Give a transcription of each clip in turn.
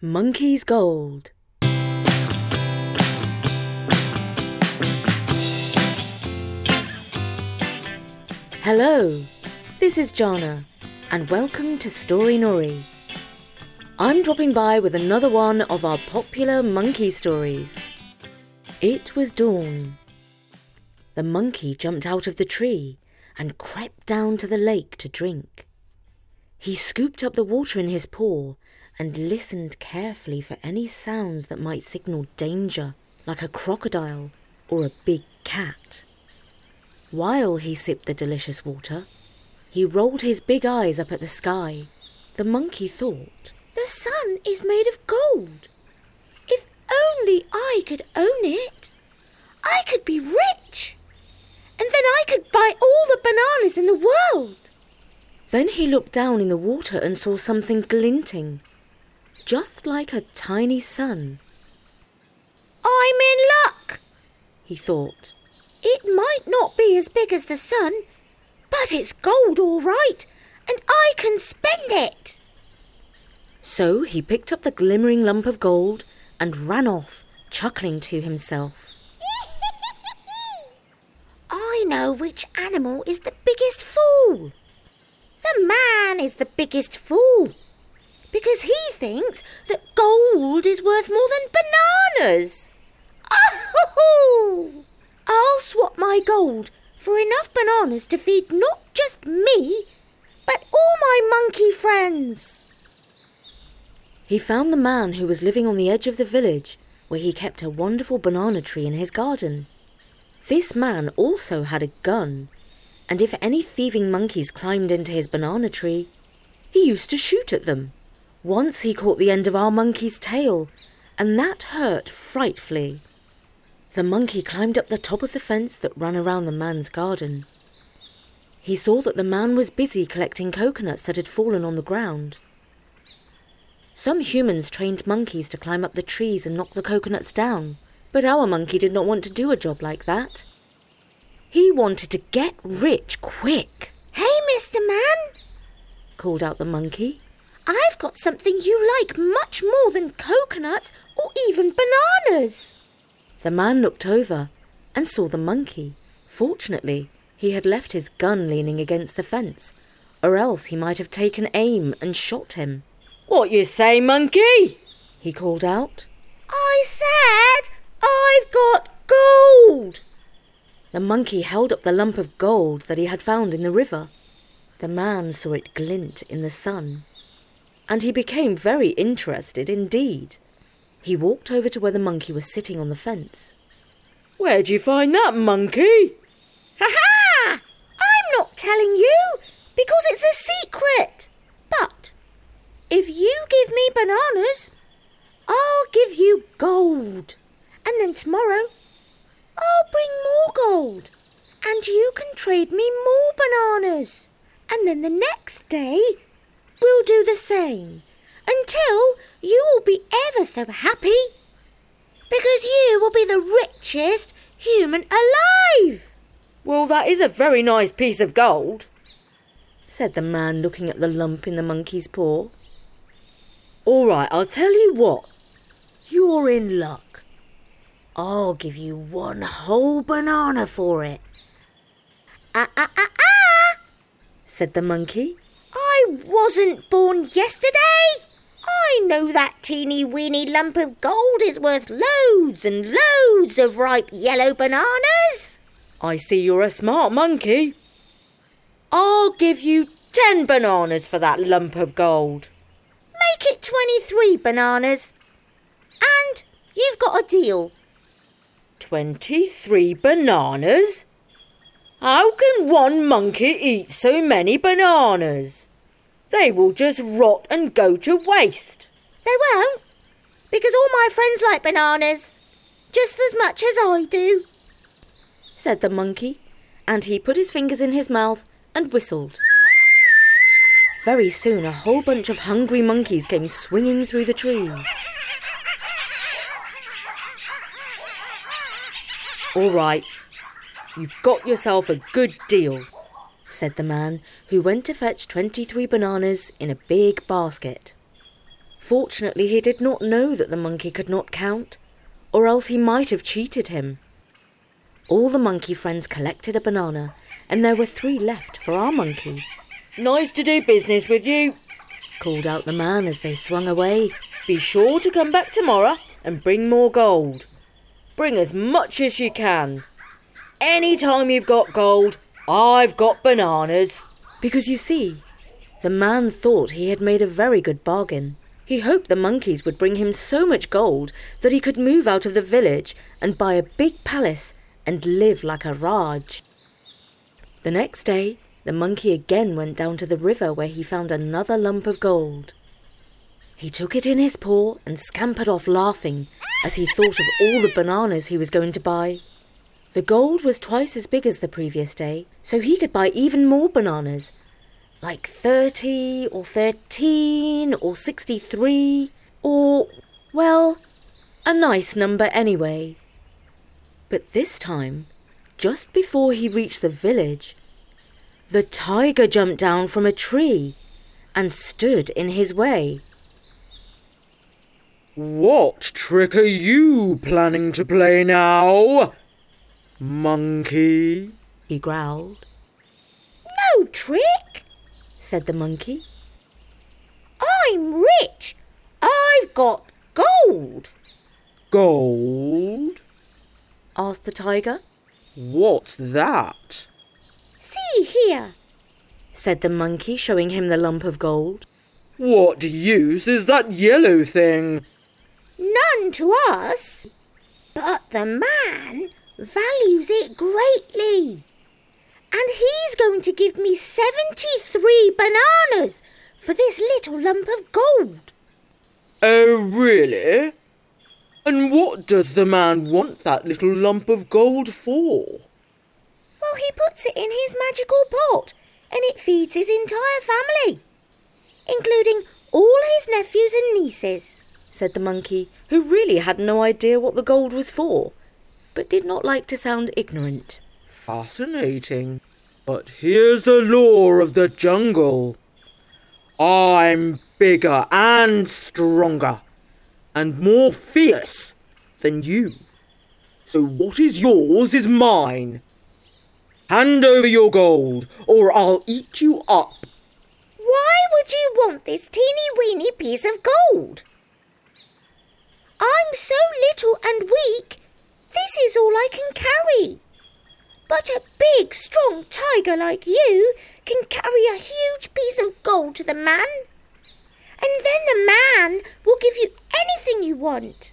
Monkey's Gold. Hello, this is Jana, and welcome to Storynory. I'm dropping by with another one of our popular monkey stories. It was dawn. The monkey jumped out of the tree and crept down to the lake to drink. He scooped up the water in his paw and listened carefully for any sounds that might signal danger, like a crocodile or a big cat. While he sipped the delicious water, he rolled his big eyes up at the sky. The monkey thought, The sun is made of gold. If only I could own it, I could be rich. And then I could buy all the bananas in the world. Then he looked down in the water and saw something glinting, just like a tiny sun. I'm in luck, He thought. It might not be as big as the sun, but it's gold all right, and I can spend it. So he picked up the glimmering lump of gold and ran off, chuckling to himself. I know which animal is the biggest fool. The man is the biggest fool because he thinks that gold is worth more than bananas. Oh! I'll swap my gold for enough bananas to feed not just me, but all my monkey friends. He found the man who was living on the edge of the village where he kept a wonderful banana tree in his garden. This man also had a gun, and if any thieving monkeys climbed into his banana tree, he used to shoot at them. Once he caught the end of our monkey's tail, and that hurt frightfully. The monkey climbed up the top of the fence that ran around the man's garden. He saw that the man was busy collecting coconuts that had fallen on the ground. Some humans trained monkeys to climb up the trees and knock the coconuts down, but our monkey did not want to do a job like that. He wanted to get rich quick, Hey, Mr. Man, called out the monkey. I've got something you like much more than coconuts or even bananas. The man looked over and saw the monkey. Fortunately, he had left his gun leaning against the fence, or else he might have taken aim and shot him. What you say, monkey? he called out. I said I've got gold. The monkey held up the lump of gold that he had found in the river. The man saw it glint in the sun, and he became very interested indeed. He walked over to where the monkey was sitting on the fence. Where'd you find that monkey? Ha ha! I'm not telling you because it's a secret. But if you give me bananas, I'll give you gold. And then tomorrow, I'll bring more gold. And you can trade me more bananas. And then the next day, we'll do the same until you will be ever so happy. Because you will be the richest human alive. Well, that is a very nice piece of gold, said the man looking at the lump in the monkey's paw. All right, I'll tell you what. You're in luck. I'll give you one whole banana for it, Ah, ah, ah, ah! said the monkey. I wasn't born yesterday. I know that teeny weeny lump of gold is worth loads and loads of ripe yellow bananas. I see you're a smart monkey. I'll give you ten bananas for that lump of gold. Make it 23 bananas. And you've got a deal. Twenty-three bananas? How can one monkey eat so many bananas? They will just rot and go to waste. They won't, because all my friends like bananas just as much as I do. said the monkey, and he put his fingers in his mouth and whistled. Very soon, a whole bunch of hungry monkeys came swinging through the trees. All right, you've got yourself a good deal, said the man, who went to fetch 23 bananas in a big basket. Fortunately, he did not know that the monkey could not count, or else he might have cheated him. All the monkey friends collected a banana, and there were three left for our monkey. Nice to do business with you, called out the man as they swung away. Be sure to come back tomorrow and bring more gold. Bring as much as you can. Any time you've got gold, I've got bananas. Because you see, the man thought he had made a very good bargain. He hoped the monkeys would bring him so much gold that he could move out of the village and buy a big palace and live like a Raj. The next day, the monkey again went down to the river where he found another lump of gold. He took it in his paw and scampered off laughing as he thought of all the bananas he was going to buy. The gold was twice as big as the previous day, so he could buy even more bananas like 30 or 13 or 63 or, well, a nice number anyway. But this time, just before he reached the village, the tiger jumped down from a tree and stood in his way. What trick are you planning to play now? Monkey? He growled. No trick, said the monkey. I'm rich. I've got gold. Gold? asked the tiger. What's that? See here, said the monkey, showing him the lump of gold. What use is that yellow thing? None to us. But the man values it greatly. And he's going to give me 73 bananas for this little lump of gold. Oh, really? And what does the man want that little lump of gold for? Well, he puts it in his magical pot and it feeds his entire family, including all his nephews and nieces, said the monkey, who really had no idea what the gold was for, but did not like to sound ignorant. Fascinating. But here's the law of the jungle. I'm bigger and stronger and more fierce than you. So what is yours is mine. Hand over your gold, or I'll eat you up. Why would you want this teeny weeny piece of gold? I'm so little and weak, this is all I can carry. But a big, strong tiger like you can carry a huge piece of gold to the man. And then the man will give you anything you want.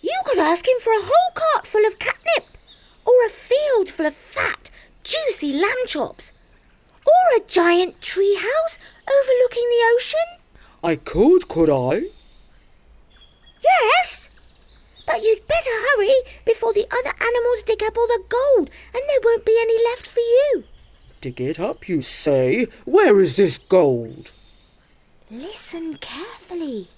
You could ask him for a whole cart full of catnip, or a field full of fat, juicy lamb chops, or a giant tree house overlooking the ocean. I could, could I? Yes, but you'd better hurry before the other animals dig up all the gold and there won't be any left for you. Dig it up, you say? Where is this gold? Listen carefully.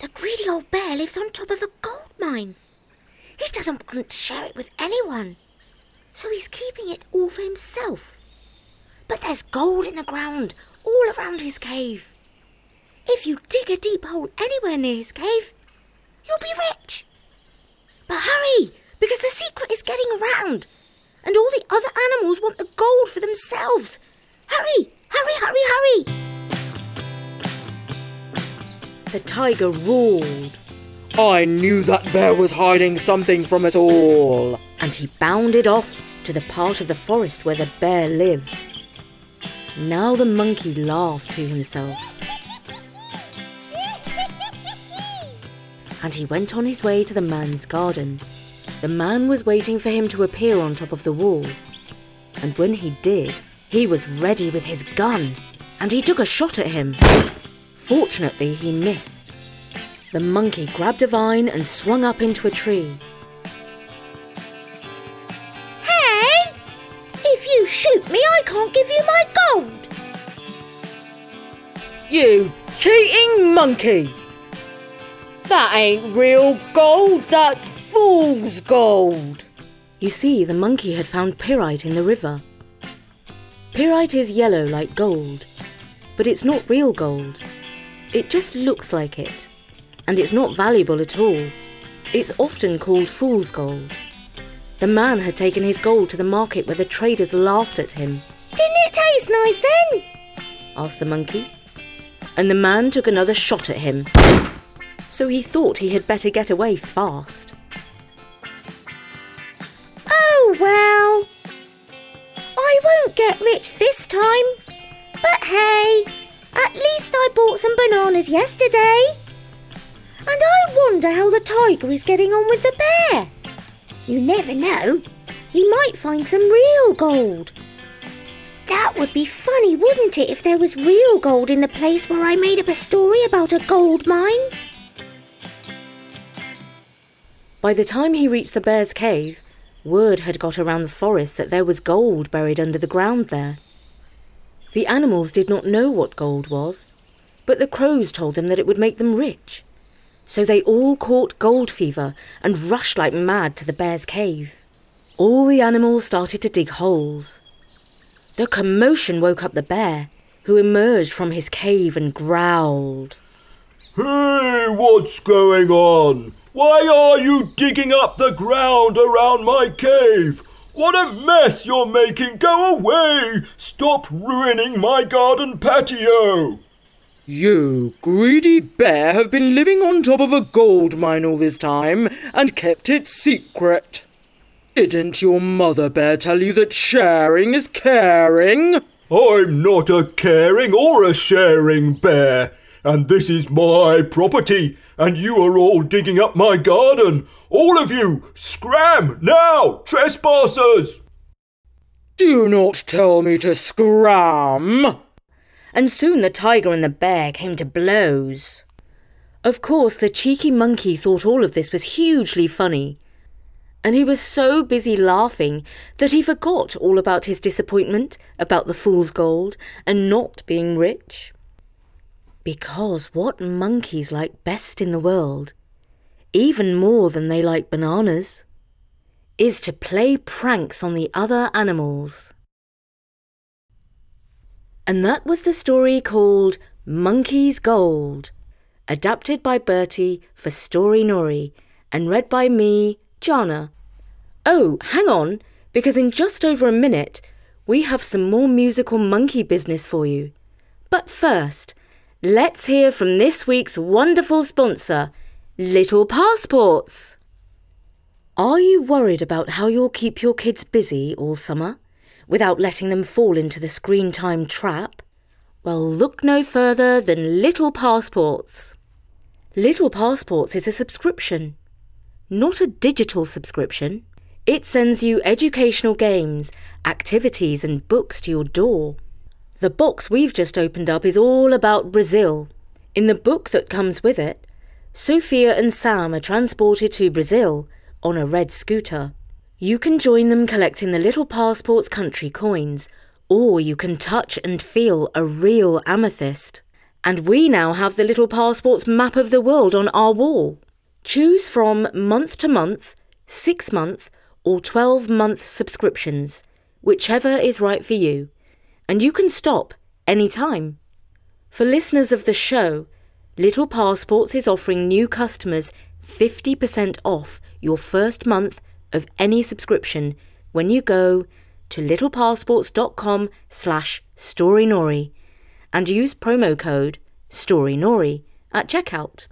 The greedy old bear lives on top of a gold mine. He doesn't want to share it with anyone, so he's keeping it all for himself. But there's gold in the ground all around his cave. If you dig a deep hole anywhere near his cave, You'll be rich. But hurry, because the secret is getting around. And all the other animals want the gold for themselves. Hurry, hurry, hurry, hurry. The tiger roared. I knew that bear was hiding something from us all. And he bounded off to the part of the forest where the bear lived. Now the monkey laughed to himself. And he went on his way to the man's garden. The man was waiting for him to appear on top of the wall. And when he did, he was ready with his gun, and he took a shot at him. Fortunately, he missed. The monkey grabbed a vine and swung up into a tree. Hey! If you shoot me, I can't give you my gold! You cheating monkey! That ain't real gold, that's fool's gold. You see, the monkey had found pyrite in the river. Pyrite is yellow like gold, but it's not real gold. It just looks like it, and it's not valuable at all. It's often called fool's gold. The man had taken his gold to the market where the traders laughed at him, Didn't it taste nice then? asked the monkey. And the man took another shot at him. So he thought he had better get away fast. Oh well. I won't get rich this time. But hey, at least I bought some bananas yesterday. And I wonder how the tiger is getting on with the bear. You never know. He might find some real gold. That would be funny, wouldn't it, if there was real gold in the place where I made up a story about a gold mine? By the time he reached the bear's cave, word had got around the forest that there was gold buried under the ground there. The animals did not know what gold was, but the crows told them that it would make them rich. So they all caught gold fever and rushed like mad to the bear's cave. All the animals started to dig holes. The commotion woke up the bear, who emerged from his cave and growled. Hey, what's going on? Why are you digging up the ground around my cave? What a mess you're making! Go away! Stop ruining my garden patio! You greedy bear have been living on top of a gold mine all this time and kept it secret. Didn't your mother bear tell you that sharing is caring? I'm not a caring or a sharing bear, and this is my property, and you are all digging up my garden. All of you, scram now, trespassers! Do not tell me to scram. and soon the tiger and the bear came to blows. Of course, the cheeky monkey thought all of this was hugely funny, and he was so busy laughing that he forgot all about his disappointment about the fool's gold and not being rich. Because what monkeys like best in the world, even more than they like bananas, is to play pranks on the other animals. And that was the story called Monkey's Gold, adapted by Bertie for Storynory and read by me, Jana. Oh, hang on, because in just over a minute, we have some more musical monkey business for you. But first, let's hear from this week's wonderful sponsor, Little Passports. Are you worried about how you'll keep your kids busy all summer without letting them fall into the screen time trap? Well, look no further than Little Passports. Little Passports is a subscription, not a digital subscription. It sends you educational games, activities, and books to your door. The box we've just opened up is all about Brazil. In the book that comes with it, Sophia and Sam are transported to Brazil on a red scooter. You can join them collecting the Little Passports country coins, or you can touch and feel a real amethyst. And we now have the Little Passports map of the world on our wall. Choose from month to month, six month, or 12 month subscriptions, whichever is right for you. And you can stop anytime. For listeners of the show, Little Passports is offering new customers 50% off your first month of any subscription when you go to littlepassports.com slash storynory and use promo code storynory at checkout.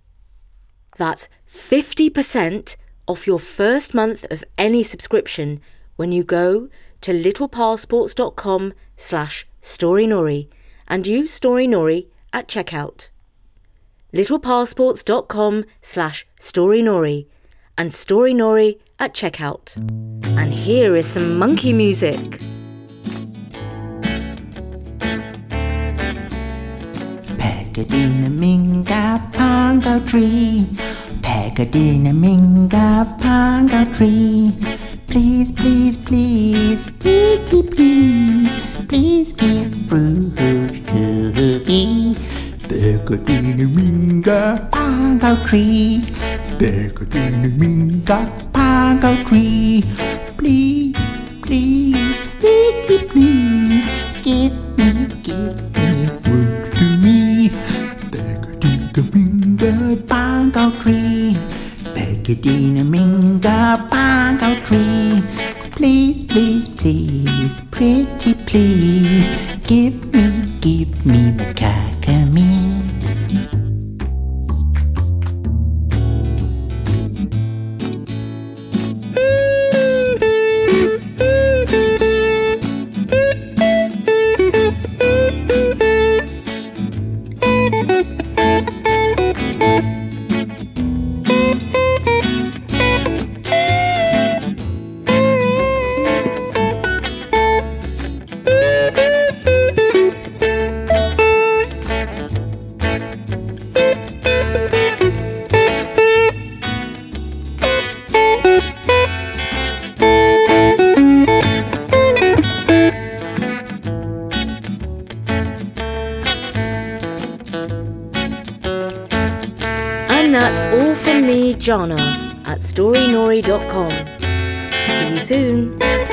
That's 50% off your first month of any subscription when you go to littlepassports.com slash storynory and use storynory at checkout. littlepassports.com slash storynory and storynory at checkout. And here is some monkey music. Pegadina minga panga tree. Pegadina minga panga tree. Please, please, please, pretty please, please give fruit to me. Pegadina minga panga tree. Pegadina minga panga tree. Please, please, pretty please, give me, give me fruit to me. Pegadina Minga Pango Tree. Pegadina Minga Pango Tree. Please, please, please, pretty please, give me, give me macacamee. Jana, at storynory.com. See you soon.